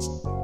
え?